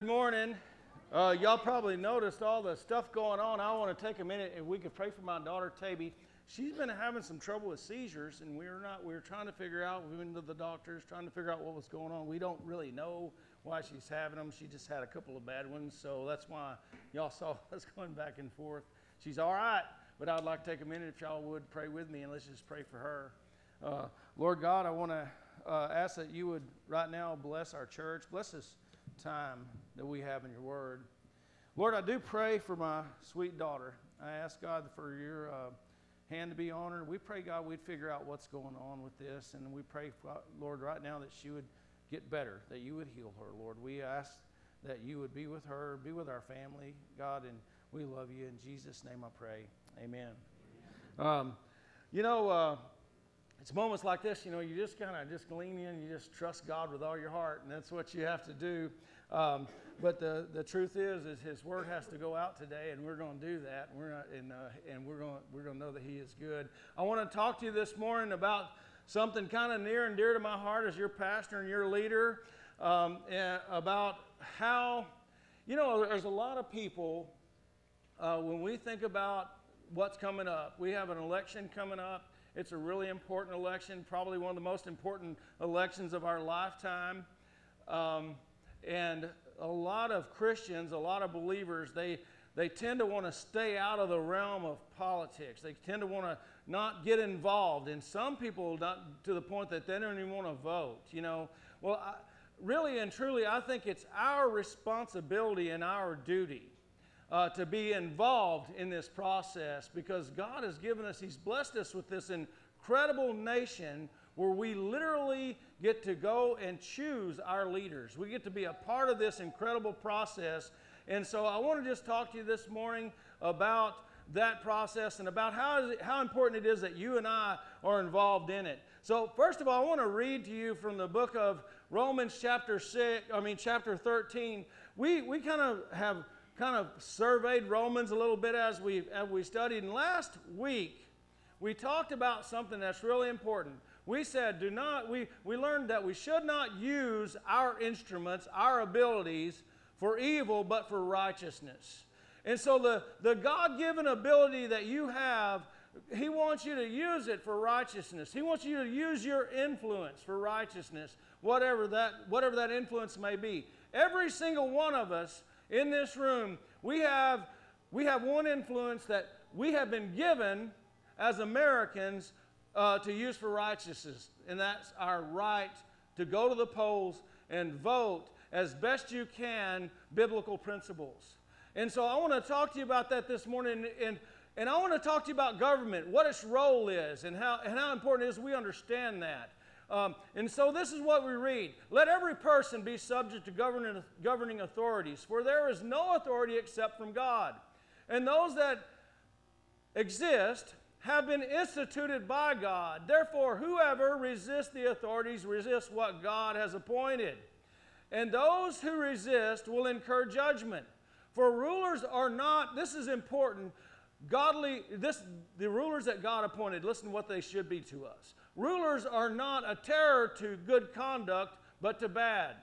Good morning. Uh, y'all probably noticed all the stuff going on. I want to take a minute and we could pray for my daughter Taby. She's been having some trouble with seizures, and we are not. We are trying to figure out. We went to the doctors trying to figure out what was going on. We don't really know why she's having them. She just had a couple of bad ones, so that's why y'all saw us going back and forth. She's all right, but I'd like to take a minute if y'all would pray with me and let's just pray for her. Uh, Lord God, I want to uh, ask that you would right now bless our church, bless this time that we have in your word. Lord, I do pray for my sweet daughter. I ask God for your uh, hand to be on her. We pray, God, we'd figure out what's going on with this. And we pray, Lord, right now that she would get better, that you would heal her, Lord. We ask that you would be with her, be with our family, God, and we love you. In Jesus' name I pray. Amen. Um, you know, uh, it's moments like this, you know, you just kind of just lean in, you just trust God with all your heart, and that's what you have to do. Um, but the, the truth is, is His word has to go out today, and we're going to do that. We're not, and, uh, and we're going we're going to know that He is good. I want to talk to you this morning about something kind of near and dear to my heart as your pastor and your leader, um, about how, you know, there's a lot of people uh, when we think about what's coming up. We have an election coming up. It's a really important election, probably one of the most important elections of our lifetime. Um, and a lot of Christians, a lot of believers, they, they tend to want to stay out of the realm of politics. They tend to want to not get involved. And some people, not to the point that they don't even want to vote. You know, well, I, really and truly, I think it's our responsibility and our duty uh, to be involved in this process because God has given us, He's blessed us with this incredible nation where we literally get to go and choose our leaders. We get to be a part of this incredible process. And so I want to just talk to you this morning about that process and about how, it, how important it is that you and I are involved in it. So, first of all, I want to read to you from the book of Romans, chapter 6, I mean, chapter 13. We, we kind of have kind of surveyed Romans a little bit as we, as we studied. And last week, we talked about something that's really important we said, do not, we, we learned that we should not use our instruments, our abilities for evil, but for righteousness. And so the, the God given ability that you have, He wants you to use it for righteousness. He wants you to use your influence for righteousness, whatever that, whatever that influence may be. Every single one of us in this room, we have, we have one influence that we have been given as Americans uh, to use for righteousness, and that's our right to go to the polls and vote as best you can biblical principles. And so I want to talk to you about that this morning, and, and I want to talk to you about government, what its role is, and how, and how important it is we understand that. Um, and so this is what we read Let every person be subject to governing, governing authorities, for there is no authority except from God. And those that exist have been instituted by God. Therefore, whoever resists the authorities resists what God has appointed. And those who resist will incur judgment. For rulers are not, this is important, godly, this, the rulers that God appointed, listen what they should be to us. Rulers are not a terror to good conduct, but to bad.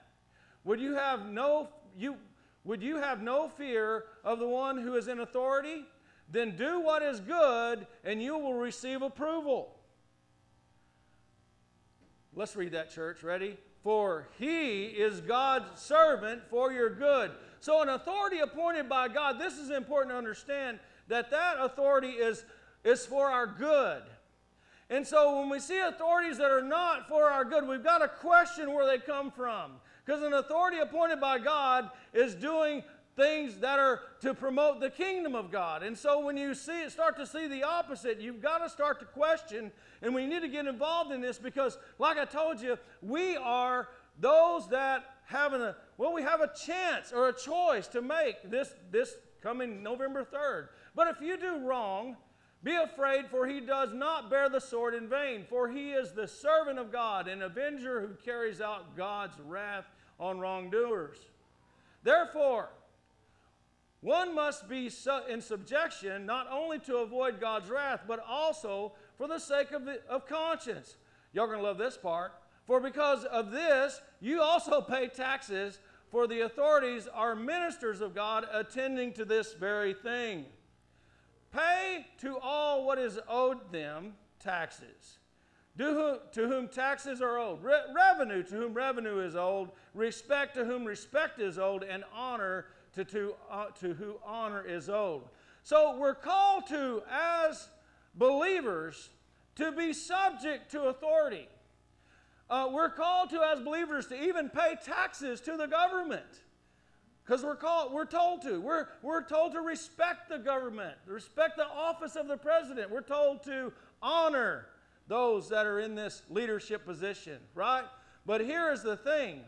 Would you have no, you, would you have no fear of the one who is in authority? Then do what is good, and you will receive approval. Let's read that, church. Ready? For he is God's servant for your good. So, an authority appointed by God, this is important to understand that that authority is, is for our good. And so, when we see authorities that are not for our good, we've got to question where they come from. Because an authority appointed by God is doing things that are to promote the kingdom of God. And so when you see it, start to see the opposite, you've got to start to question, and we need to get involved in this because, like I told you, we are those that have a well, we have a chance or a choice to make this this coming November 3rd. But if you do wrong, be afraid, for he does not bear the sword in vain, for he is the servant of God, an avenger who carries out God's wrath on wrongdoers. Therefore, one must be in subjection not only to avoid God's wrath, but also for the sake of, the, of conscience. Y'all going to love this part. For because of this, you also pay taxes, for the authorities are ministers of God attending to this very thing. Pay to all what is owed them taxes. Who, to whom taxes are owed, Re- revenue to whom revenue is owed, respect to whom respect is owed, and honor to, to, uh, to who honor is owed. So we're called to, as believers, to be subject to authority. Uh, we're called to, as believers, to even pay taxes to the government. Because we're called, we're told to. We're, we're told to respect the government, respect the office of the president. We're told to honor those that are in this leadership position, right? But here is the thing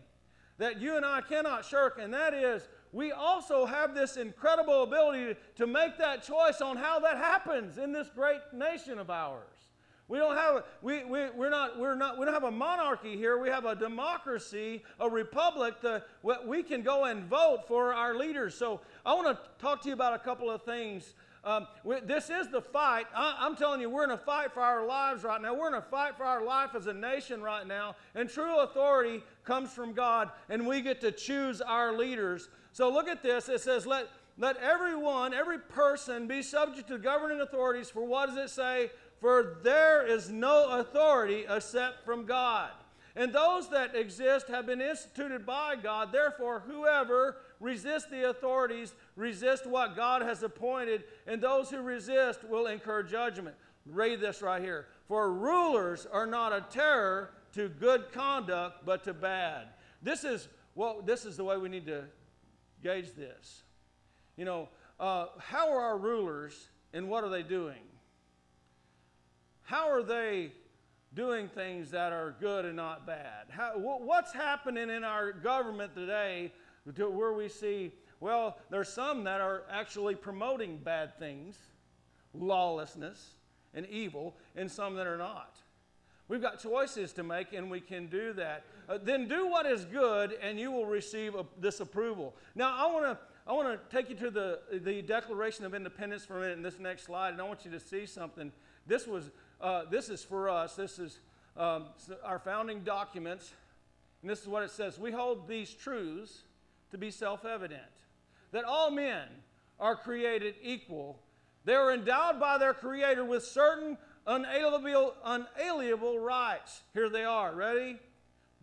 that you and I cannot shirk, and that is we also have this incredible ability to make that choice on how that happens in this great nation of ours. We don't have we, we, we're not we're not we don't have a monarchy here. We have a democracy, a republic. To, we can go and vote for our leaders. So I want to talk to you about a couple of things. Um, we, this is the fight. I, am telling you, we're in a fight for our lives right now. We're in a fight for our life as a nation right now. And true authority comes from God, and we get to choose our leaders. So look at this. It says, "Let let everyone, every person, be subject to governing authorities." For what does it say? For there is no authority except from God. And those that exist have been instituted by God. Therefore, whoever resists the authorities resist what God has appointed, and those who resist will incur judgment. Read this right here. For rulers are not a terror to good conduct, but to bad. This is well, this is the way we need to gauge this. You know, uh, how are our rulers and what are they doing? how are they doing things that are good and not bad? How, what's happening in our government today to where we see, well, there's some that are actually promoting bad things, lawlessness, and evil, and some that are not. We've got choices to make, and we can do that. Uh, then do what is good, and you will receive a, this approval. Now, I want to I want to take you to the, the Declaration of Independence for a minute in this next slide, and I want you to see something. This was uh, this is for us. This is um, our founding documents. And this is what it says We hold these truths to be self evident that all men are created equal. They are endowed by their Creator with certain unalienable, unalienable rights. Here they are. Ready?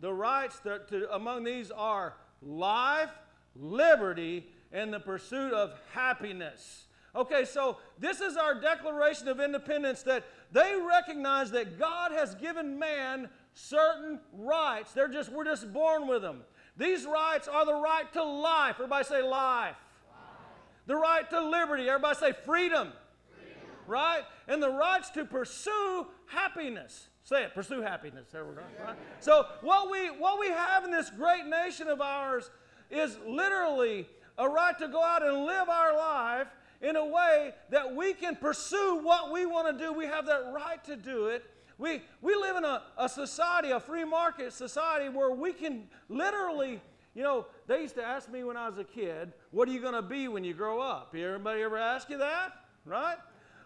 The rights that to, among these are life, liberty, and the pursuit of happiness. Okay, so this is our Declaration of Independence that they recognize that God has given man certain rights. They're just, we're just born with them. These rights are the right to life. Everybody say life. life. The right to liberty. Everybody say freedom. freedom. Right? And the rights to pursue happiness. Say it, pursue happiness. There we go. Right? So what we what we have in this great nation of ours is literally a right to go out and live our life in a way that we can pursue what we want to do. We have that right to do it. We, we live in a, a society, a free market society, where we can literally, you know, they used to ask me when I was a kid, what are you going to be when you grow up? Everybody ever ask you that? Right?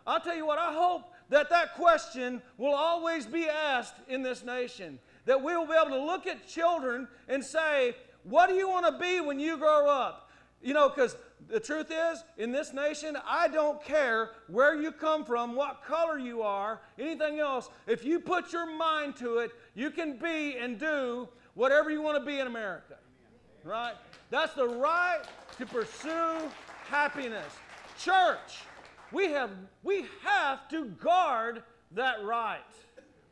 I'll tell you what, I hope that that question will always be asked in this nation. That we will be able to look at children and say, what do you want to be when you grow up? You know, because the truth is, in this nation, I don't care where you come from, what color you are, anything else. If you put your mind to it, you can be and do whatever you want to be in America. Right? That's the right to pursue happiness. Church, we have, we have to guard that right.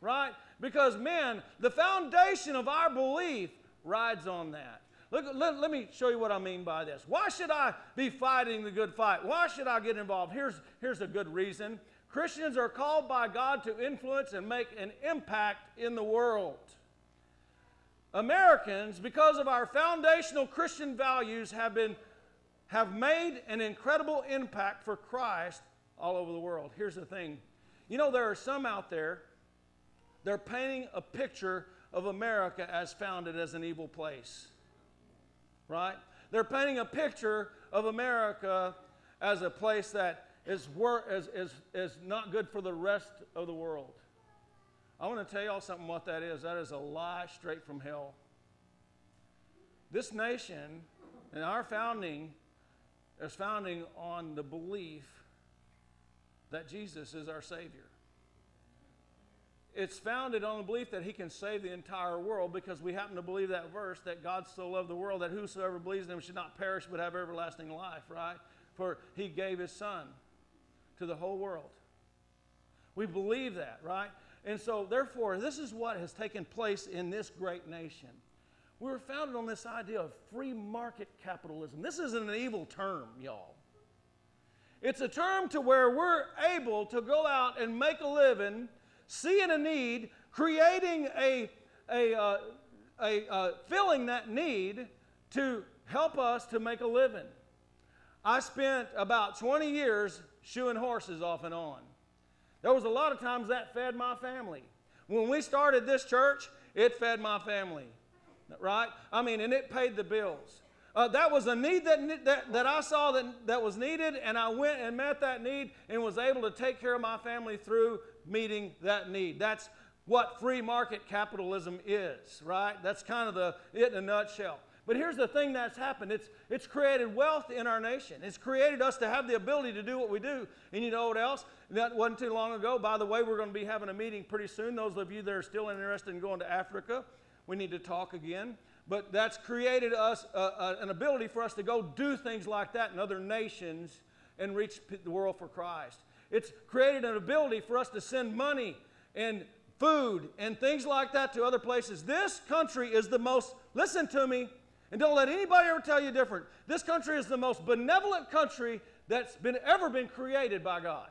Right? Because, man, the foundation of our belief rides on that. Look, let, let me show you what I mean by this. Why should I be fighting the good fight? Why should I get involved? Here's, here's a good reason. Christians are called by God to influence and make an impact in the world. Americans, because of our foundational Christian values, have, been, have made an incredible impact for Christ all over the world. Here's the thing you know, there are some out there, they're painting a picture of America as founded as an evil place right? They're painting a picture of America as a place that is, wor- is, is, is not good for the rest of the world. I want to tell y'all something what that is. That is a lie straight from hell. This nation And our founding is founding on the belief that Jesus is our Savior. It's founded on the belief that He can save the entire world because we happen to believe that verse that God so loved the world that whosoever believes in Him should not perish but have everlasting life, right? For He gave His Son to the whole world. We believe that, right? And so, therefore, this is what has taken place in this great nation. We were founded on this idea of free market capitalism. This isn't an evil term, y'all. It's a term to where we're able to go out and make a living, seeing a need, creating a, a, uh, a uh, filling that need to help us to make a living. I spent about 20 years shoeing horses off and on. There was a lot of times that fed my family. When we started this church, it fed my family right? I mean, and it paid the bills. Uh, that was a need that, that, that I saw that, that was needed, and I went and met that need and was able to take care of my family through meeting that need. That's what free market capitalism is, right? That's kind of the it in a nutshell. But here's the thing that's happened it's, it's created wealth in our nation. It's created us to have the ability to do what we do. And you know what else? That wasn't too long ago. By the way, we're going to be having a meeting pretty soon. Those of you that are still interested in going to Africa, we need to talk again. But that's created us uh, uh, an ability for us to go do things like that in other nations and reach the world for Christ. It's created an ability for us to send money and food and things like that to other places. This country is the most, listen to me, and don't let anybody ever tell you different. This country is the most benevolent country that's been ever been created by God.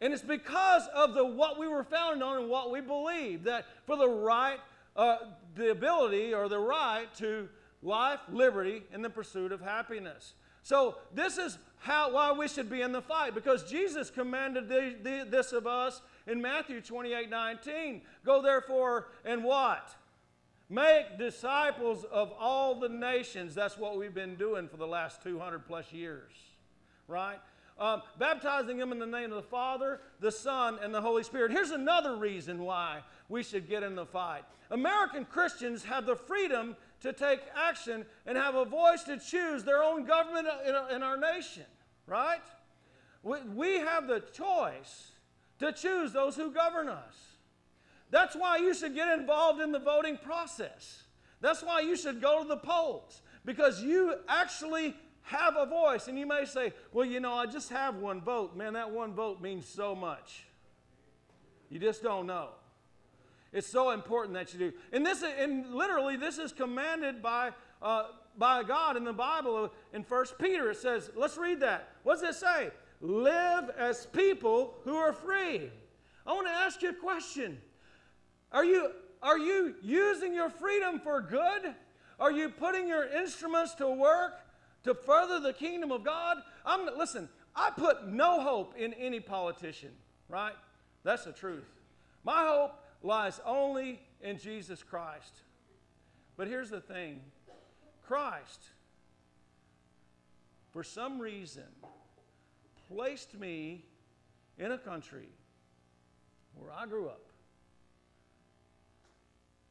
And it's because of the what we were founded on and what we believe that for the right, uh, the ability or the right to life, liberty, and the pursuit of happiness. So this is how why we should be in the fight because Jesus commanded the, the, this of us in Matthew 28, 19. Go therefore and what? Make disciples of all the nations. That's what we've been doing for the last 200 plus years, right? um, baptizing them in the name of the Father, the Son, and the Holy Spirit. Here's another reason why we should get in the fight. American Christians have the freedom to take action and have a voice to choose their own government in our nation, right? We have the choice to choose those who govern us. That's why you should get involved in the voting process. That's why you should go to the polls because you actually have a voice. And you may say, well, you know, I just have one vote. Man, that one vote means so much. You just don't know. It's so important that you do. And this, and literally, this is commanded by, uh, by God in the Bible. In First Peter, it says, let's read that. What does it say? Live as people who are free. I want to ask you a question. Are you, are you using your freedom for good? Are you putting your instruments to work? to further the kingdom of God. I'm listen, I put no hope in any politician, right? That's the truth. My hope lies only in Jesus Christ. But here's the thing. Christ for some reason placed me in a country where I grew up,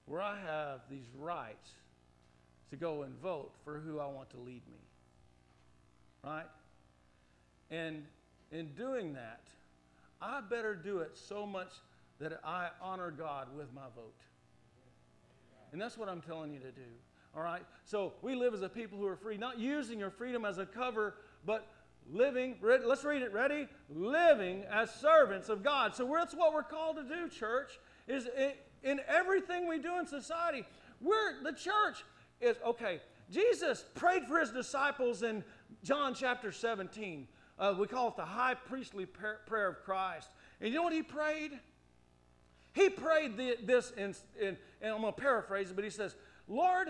where I have these rights to go and vote for who I want to lead me right? And in doing that, I better do it so much that I honor God with my vote. And that's what I'm telling you to do. All right? So we live as a people who are free, not using your freedom as a cover, but living, let's read it, ready? Living as servants of God. So that's what we're called to do, church, is in everything we do in society. We're, the church is, okay, Jesus prayed for his disciples in John chapter 17. Uh, we call it the high priestly prayer of Christ. And you know what he prayed? He prayed the, this, in, in, and I'm going to paraphrase it, but he says, Lord,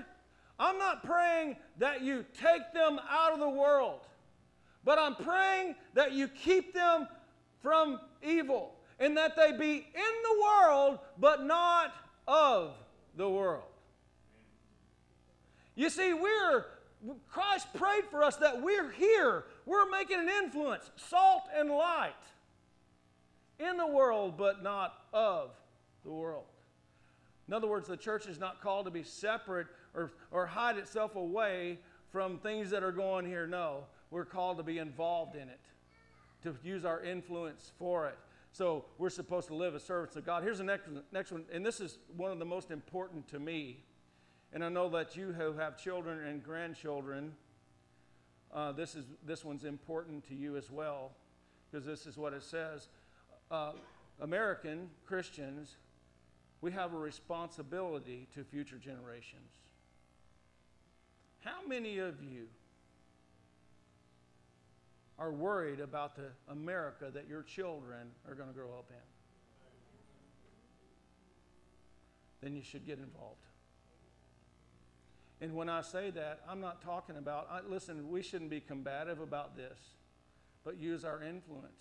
I'm not praying that you take them out of the world, but I'm praying that you keep them from evil and that they be in the world, but not of the world. You see, we're Christ prayed for us that we're here. We're making an influence, salt and light in the world, but not of the world. In other words, the church is not called to be separate or, or hide itself away from things that are going here. No, we're called to be involved in it, to use our influence for it. So we're supposed to live as servants of God. Here's the next, next one, and this is one of the most important to me. And I know that you who have children and grandchildren, uh, this, is, this one's important to you as well, because this is what it says. Uh, American Christians, we have a responsibility to future generations. How many of you are worried about the America that your children are going to grow up in? Then you should get involved. And when I say that, I'm not talking about, I, listen, we shouldn't be combative about this, but use our influence.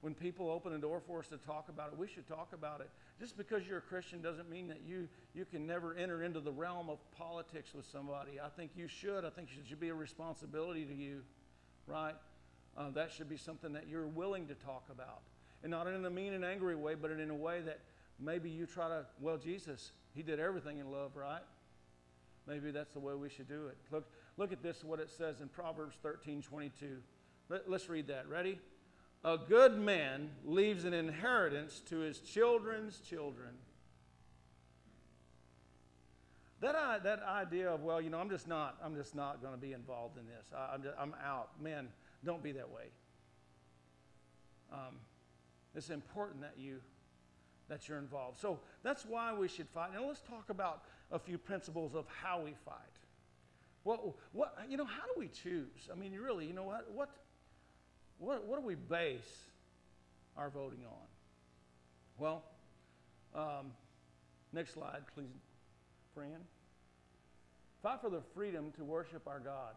When people open a door for us to talk about it, we should talk about it. Just because you're a Christian doesn't mean that you, you can never enter into the realm of politics with somebody. I think you should. I think it should be a responsibility to you, right? Uh, that should be something that you're willing to talk about. And not in a mean and angry way, but in a way that maybe you try to, well, Jesus, he did everything in love, right? Maybe that's the way we should do it. Look, look at this, what it says in Proverbs 13 22. Let, let's read that. Ready? A good man leaves an inheritance to his children's children. That, that idea of, well, you know, I'm just not, I'm just not going to be involved in this. I, am I'm out. Man, don't be that way. Um, it's important that you that you're involved. So that's why we should fight. Now let's talk about a few principles of how we fight. What, what, you know, how do we choose? I mean, really, you know what, what, what, what do we base our voting on? Well, um, next slide, please, friend. Fight for the freedom to worship our God.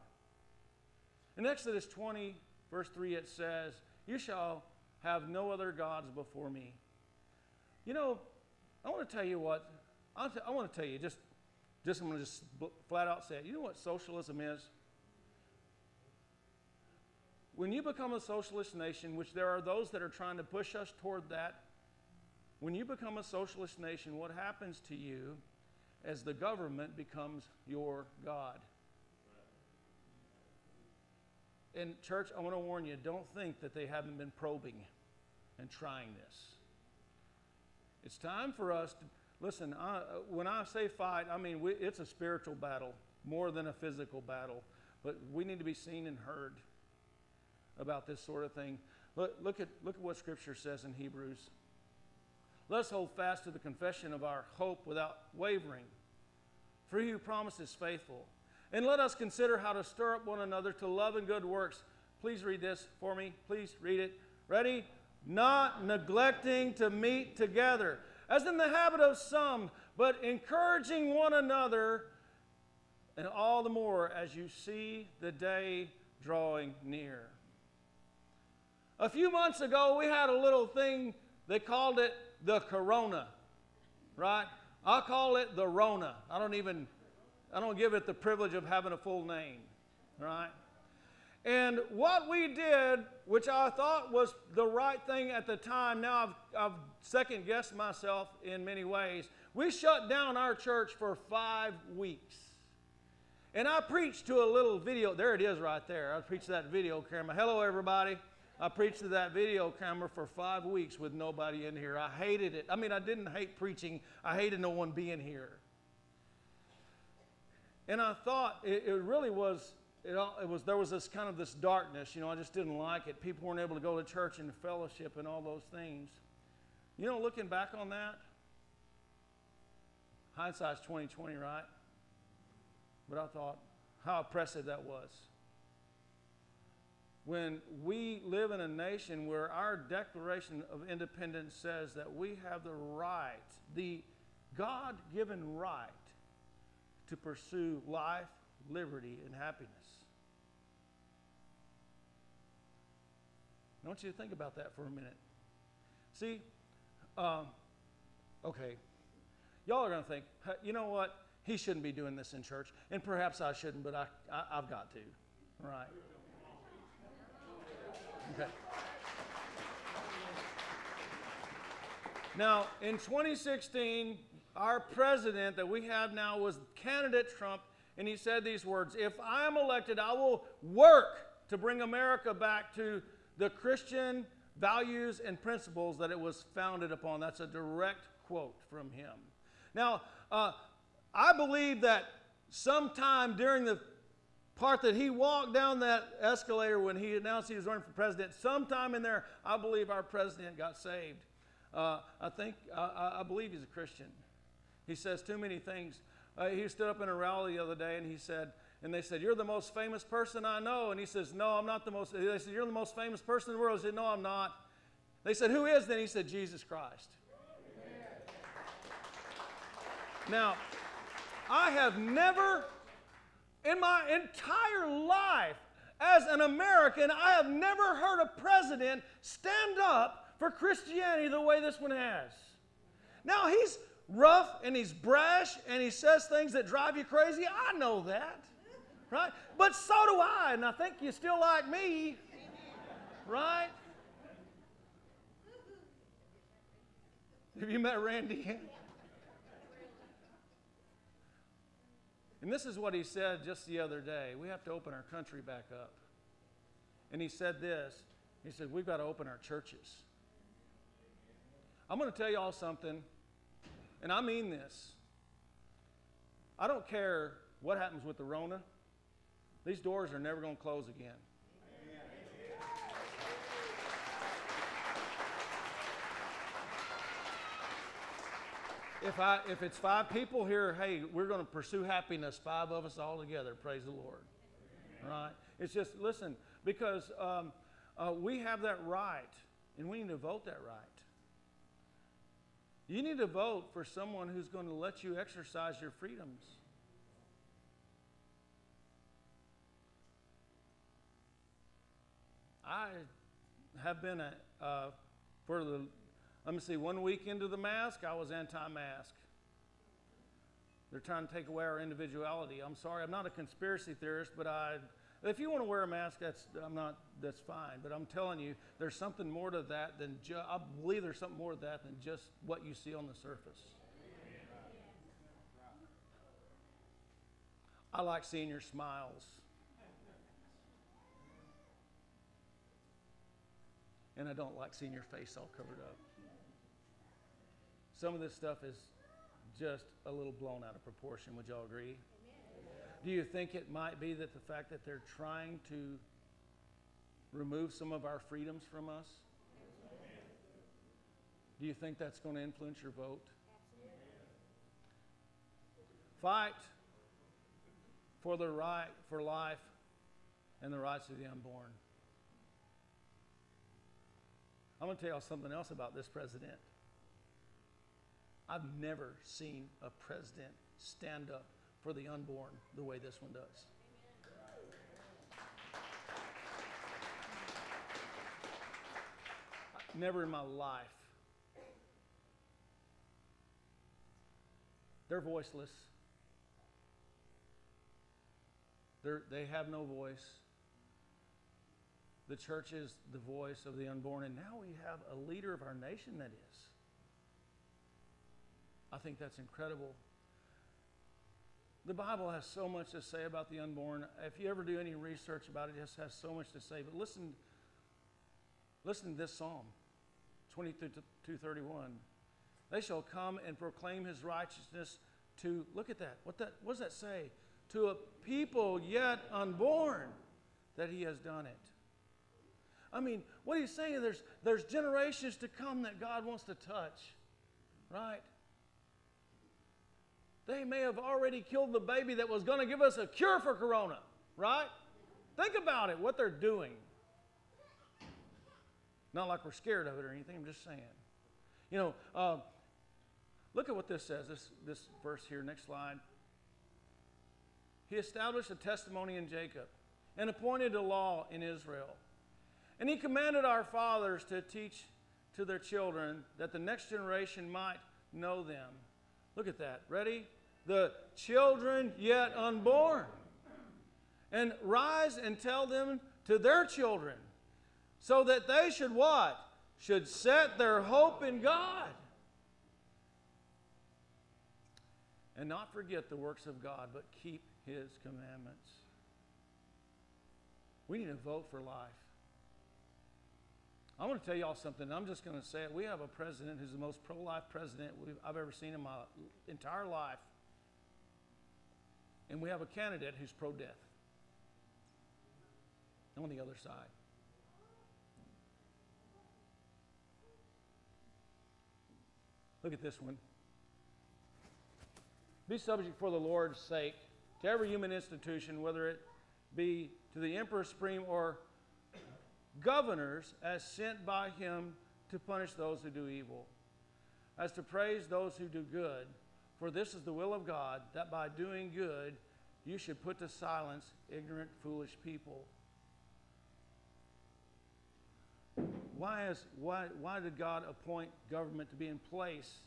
In Exodus 20, verse 3, it says, You shall have no other gods before me. You know, I want to tell you what I want to tell you, just, just I'm going to just flat out say it. You know what socialism is? When you become a socialist nation, which there are those that are trying to push us toward that, when you become a socialist nation, what happens to you as the government becomes your God? And, church, I want to warn you don't think that they haven't been probing and trying this. It's time for us to Listen, I, when I say fight, I mean we, it's a spiritual battle more than a physical battle. But we need to be seen and heard about this sort of thing. Look, look, at, look at what Scripture says in Hebrews. Let us hold fast to the confession of our hope without wavering, for he who promises faithful. And let us consider how to stir up one another to love and good works. Please read this for me. Please read it. Ready? Not neglecting to meet together as in the habit of some, but encouraging one another, and all the more as you see the day drawing near. A few months ago, we had a little thing, they called it the corona, right? I call it the Rona. I don't even, I don't give it the privilege of having a full name, right? And what we did, which I thought was the right thing at the time, now I've, I've second guessed myself in many ways. We shut down our church for five weeks. And I preached to a little video. There it is right there. I preached that video camera. Hello, everybody. I preached to that video camera for five weeks with nobody in here. I hated it. I mean, I didn't hate preaching, I hated no one being here. And I thought it, it really was it, all, it was there was this kind of this darkness. You know, I just didn't like it. People weren't able to go to church and fellowship and all those things. You know, looking back on that, hindsight's 2020, right? But I thought how oppressive that was. When we live in a nation where our Declaration of Independence says that we have the right, the God given right, to pursue life, liberty, and happiness. I want you to think about that for a minute. See, um, okay, y'all are going to think, you know what? He shouldn't be doing this in church, and perhaps I shouldn't, but I, I, have got to, right? Now, in 2016, our president that we have now was candidate Trump, and he said these words If I am elected, I will work to bring America back to the Christian values and principles that it was founded upon. That's a direct quote from him. Now, uh, I believe that sometime during the part that he walked down that escalator when he announced he was running for president, sometime in there, I believe our president got saved. Uh, I think, I, I, believe he's a Christian. He says too many things. Uh, he stood up in a rally the other day and he said, and they said, You're the most famous person I know. And he says, No, I'm not the most. They said, You're the most famous person in the world. He said, No, I'm not. They said, Who is then? He said, Jesus Christ. Now, I have never in my entire life as an American, I have never heard a president stand up for Christianity the way this one has. Now, he's rough and he's brash and he says things that drive you crazy. I know that, right? But so do I, and I think you still like me, right? Have you met Randy? And this is what he said just the other day. We have to open our country back up. And he said this He said, We've got to open our churches. I'm going to tell you all something, and I mean this. I don't care what happens with the Rona, these doors are never going to close again. If I if it's five people here, hey, we're going to pursue happiness, five of us all together. Praise the Lord. Right? It's just listen because um, uh, we have that right, and we need to vote that right. You need to vote for someone who's going to let you exercise your freedoms. I have been a, uh, for the let me see, one week into the mask, I was anti mask. They're trying to take away our individuality. I'm sorry, I'm not a conspiracy theorist, but I, if you want to wear a mask, that's, I'm not, that's fine. But I'm telling you, there's something more to that than ju- I believe there's something more to that than just what you see on the surface. I like seeing your smiles. And I don't like seeing your face all covered up. Some of this stuff is just a little blown out of proportion. Would y'all agree? Do you think it might be that the fact that they're trying to remove some of our freedoms from us? Do you think that's going to influence your vote? Fight for the right for life and the rights of the unborn. I'm going to tell y'all something else about this president. I've never seen a president stand up for the unborn the way this one does. Never in my life. They're voiceless. They're, they have no voice. The church is the voice of the unborn, and now we have a leader of our nation that is. I think that's incredible. The Bible has so much to say about the unborn. If you ever do any research about it, it just has so much to say. But listen, listen to this psalm, 2231. They shall come and proclaim his righteousness to, look at that. What, that, what does that say? To a people yet unborn that he has done it. I mean, what he's saying, there's, there's generations to come that God wants to touch, right? They may have already killed the baby that was going to give us a cure for corona, right? Think about it, what they're doing. Not like we're scared of it or anything, I'm just saying. You know, uh, look at what this says, this, this verse here, next slide. He established a testimony in Jacob and appointed a law in Israel. And he commanded our fathers to teach to their children that the next generation might know them. Look at that. Ready? The children yet unborn. And rise and tell them to their children, so that they should what? Should set their hope in God. and not forget the works of God, but keep his commandments. We need to vote for life. I want to tell y'all something. I'm just going to say it. We have a president who's the most pro life president I've ever seen in my entire life. And we have a candidate who's pro death on the other side. Look at this one. Be subject for the Lord's sake to every human institution, whether it be to the emperor supreme or governors as sent by him to punish those who do evil, as to praise those who do good. For this is the will of God, that by doing good you should put to silence ignorant, foolish people. Why, is, why, why did God appoint government to be in place?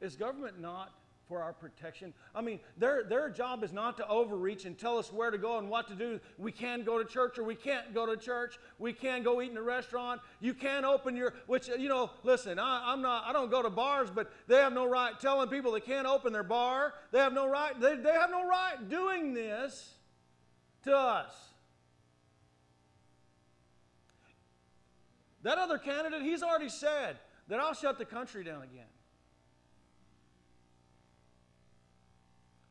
Is government not for our protection. I mean, their, their job is not to overreach and tell us where to go and what to do. We can go to church or we can't go to church. We can go eat in a restaurant. You can't open your, which, you know, listen, I, I'm not, I don't go to bars, but they have no right telling people they can't open their bar. They have no right, they, they have no right doing this to us. That other candidate, he's already said that I'll shut the country down again.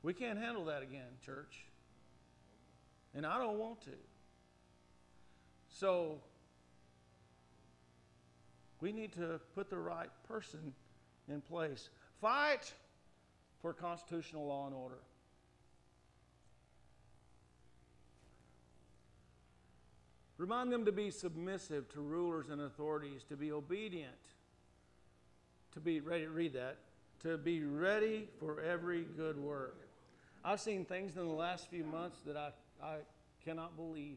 We can't handle that again, church. And I don't want to. So, we need to put the right person in place. Fight for constitutional law and order. Remind them to be submissive to rulers and authorities, to be obedient, to be ready to read that, to be ready for every good work. I've seen things in the last few months that I, I cannot believe.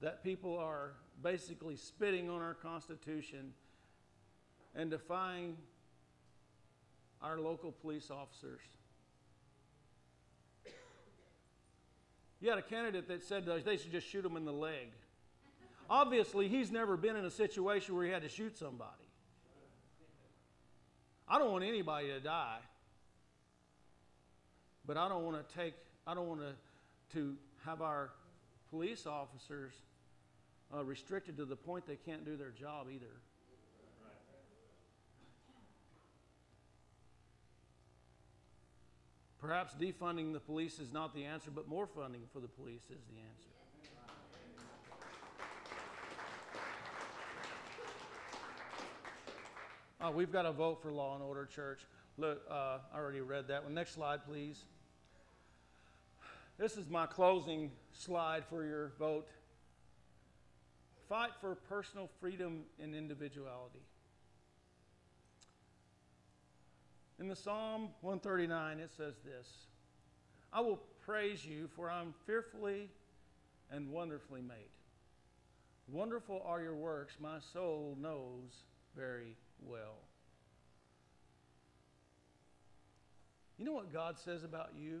That people are basically spitting on our Constitution and defying our local police officers. You had a candidate that said they should just shoot him in the leg. Obviously, he's never been in a situation where he had to shoot somebody. I don't want anybody to die. But I don't want to take, I don't want to, to have our police officers uh, restricted to the point they can't do their job either. Perhaps defunding the police is not the answer, but more funding for the police is the answer. Uh, we've got to vote for law and order, church. Look, uh, I already read that one. Next slide, please. This is my closing slide for your vote. Fight for personal freedom and individuality. In the Psalm 139, it says this I will praise you, for I'm fearfully and wonderfully made. Wonderful are your works, my soul knows very well. You know what God says about you?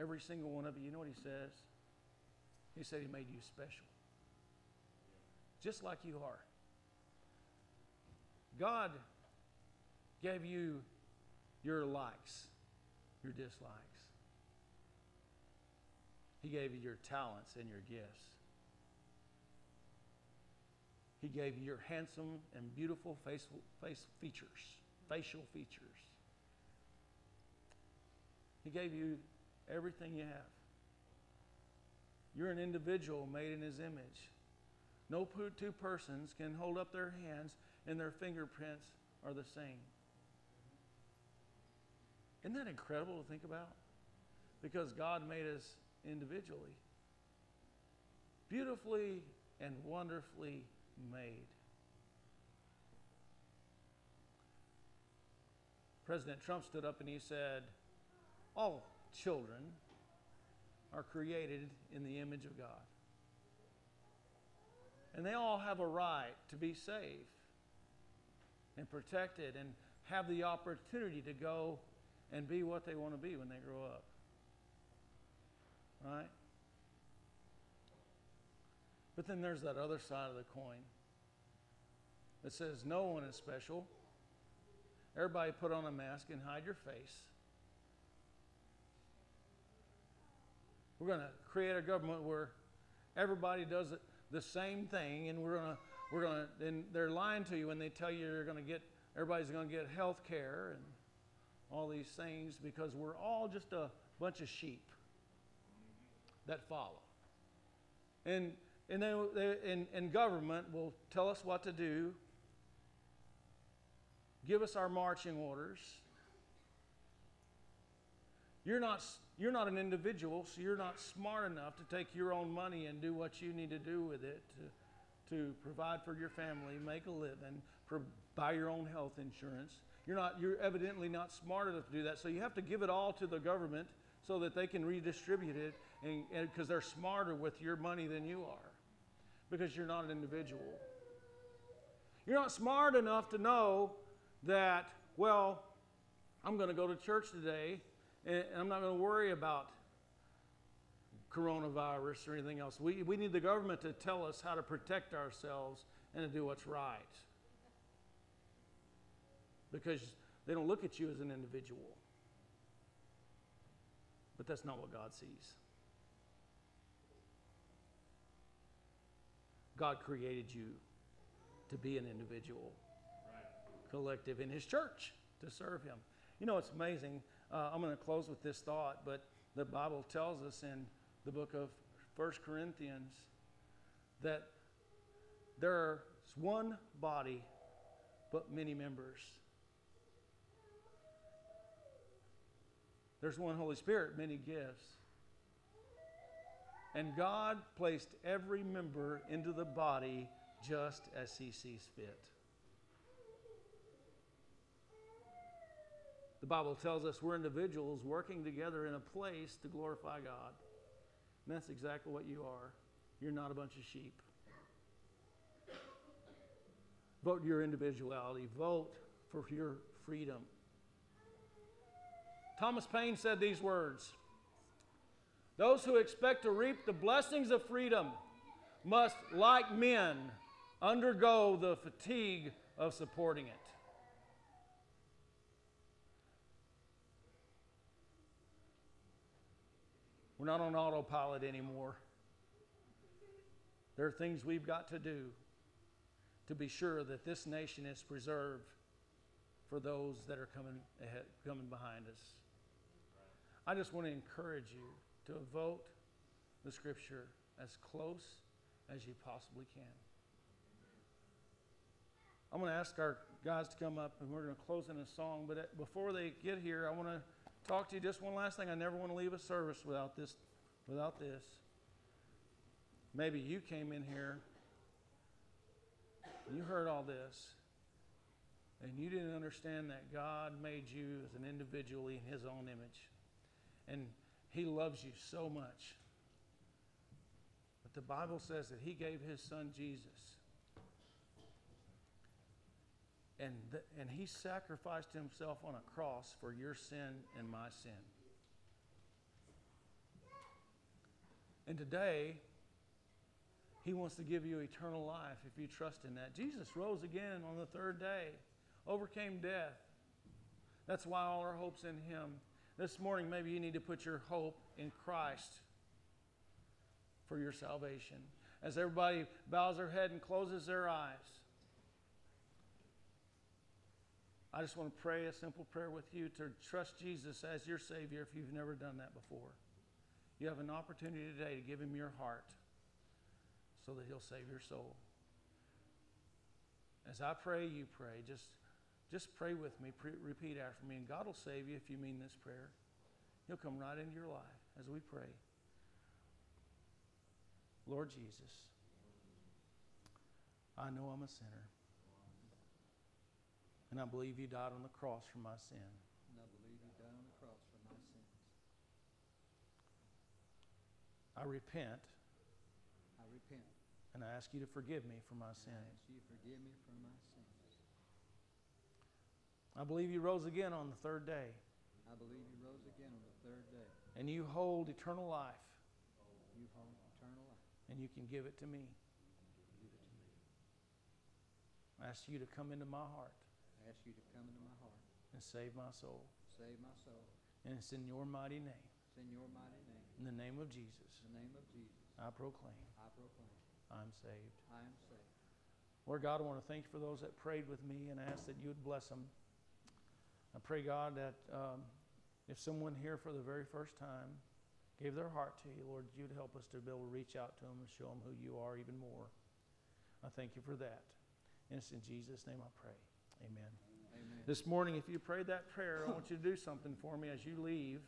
Every single one of you. You know what He says? He said He made you special. Just like you are. God gave you your likes, your dislikes. He gave you your talents and your gifts. He gave you your handsome and beautiful face, face features, facial features. He gave you everything you have. You're an individual made in His image. No two persons can hold up their hands and their fingerprints are the same. Isn't that incredible to think about? Because God made us individually, beautifully and wonderfully made. President Trump stood up and he said, All children are created in the image of God. And they all have a right to be safe and protected and have the opportunity to go and be what they want to be when they grow up. Right? But then there's that other side of the coin. that says no one is special. Everybody put on a mask and hide your face. We're going to create a government where everybody does the same thing, and we're going to we're going to and they're lying to you when they tell you you're going to get everybody's going to get health care and all these things because we're all just a bunch of sheep that follow. And and they and, and government will tell us what to do, give us our marching orders. You're not you're not an individual, so you're not smart enough to take your own money and do what you need to do with it to, to provide for your family, make a living, pro- buy your own health insurance. You're not you're evidently not smart enough to do that. So you have to give it all to the government so that they can redistribute it and because they're smarter with your money than you are because you're not an individual. You're not smart enough to know that, well, I'm going to go to church today and I'm not going to worry about coronavirus or anything else. We, we need the government to tell us how to protect ourselves and to do what's right. Because they don't look at you as an individual. But that's not what God sees. God created you to be an individual, right. collective in His church to serve Him. You know, it's amazing. Uh, I'm going to close with this thought, but the Bible tells us in the book of First Corinthians that there's one body, but many members. There's one Holy Spirit, many gifts. And God placed every member into the body just as He sees fit. The Bible tells us we're individuals working together in a place to glorify God. And that's exactly what you are. You're not a bunch of sheep. Vote your individuality, vote for your freedom. Thomas Paine said these words those who expect to reap the blessings of freedom must, like men, undergo the fatigue of supporting it. We're not on autopilot anymore. There are things we've got to do to be sure that this nation is preserved for those that are coming ahead, coming behind us. I just want to encourage you to vote the scripture as close as you possibly can. I'm going to ask our guys to come up and we're going to close in a song. But uh, before they get here, I want to talk to you just one last thing. I never want to leave a service without this. Without this. Maybe you came in here, you heard all this, and you didn't understand that God made you as an individually in His own image. And he loves you so much. But the Bible says that He gave His Son Jesus. And, the, and He sacrificed Himself on a cross for your sin and my sin. And today, He wants to give you eternal life if you trust in that. Jesus rose again on the third day, overcame death. That's why all our hope's in Him. This morning, maybe you need to put your hope in Christ for your salvation. As everybody bows their head and closes their eyes, I just want to pray a simple prayer with you to trust Jesus as your Savior if you've never done that before. You have an opportunity today to give Him your heart so that He'll save your soul. As I pray, you pray. Just just pray with me, pre- repeat after me, and God will save you if you mean this prayer. He'll come right into your life as we pray. Lord Jesus, I know I'm a sinner. And I believe you died on the cross for my sin. And I believe you died on the cross for my sins. I repent. I repent. And I ask you to forgive me for my sins. I ask you to forgive me for my sins. I believe you rose again on the third day. I believe you rose again on the third day. And you hold eternal life. You hold eternal life. And you can give it to me. Give it to me. I ask you to come into my heart I ask you to come into my heart, and save my soul. save my soul. And it's in your mighty name, It's in your mighty name, in the name of Jesus, in the name of Jesus, I proclaim I proclaim, I'm saved. I am saved. Lord God, I want to thank you for those that prayed with me and ask that you would bless them. I pray, God, that um, if someone here for the very first time gave their heart to you, Lord, you'd help us to be able to reach out to them and show them who you are even more. I thank you for that. And it's in Jesus' name I pray. Amen. Amen. This morning, if you prayed that prayer, I want you to do something for me as you leave.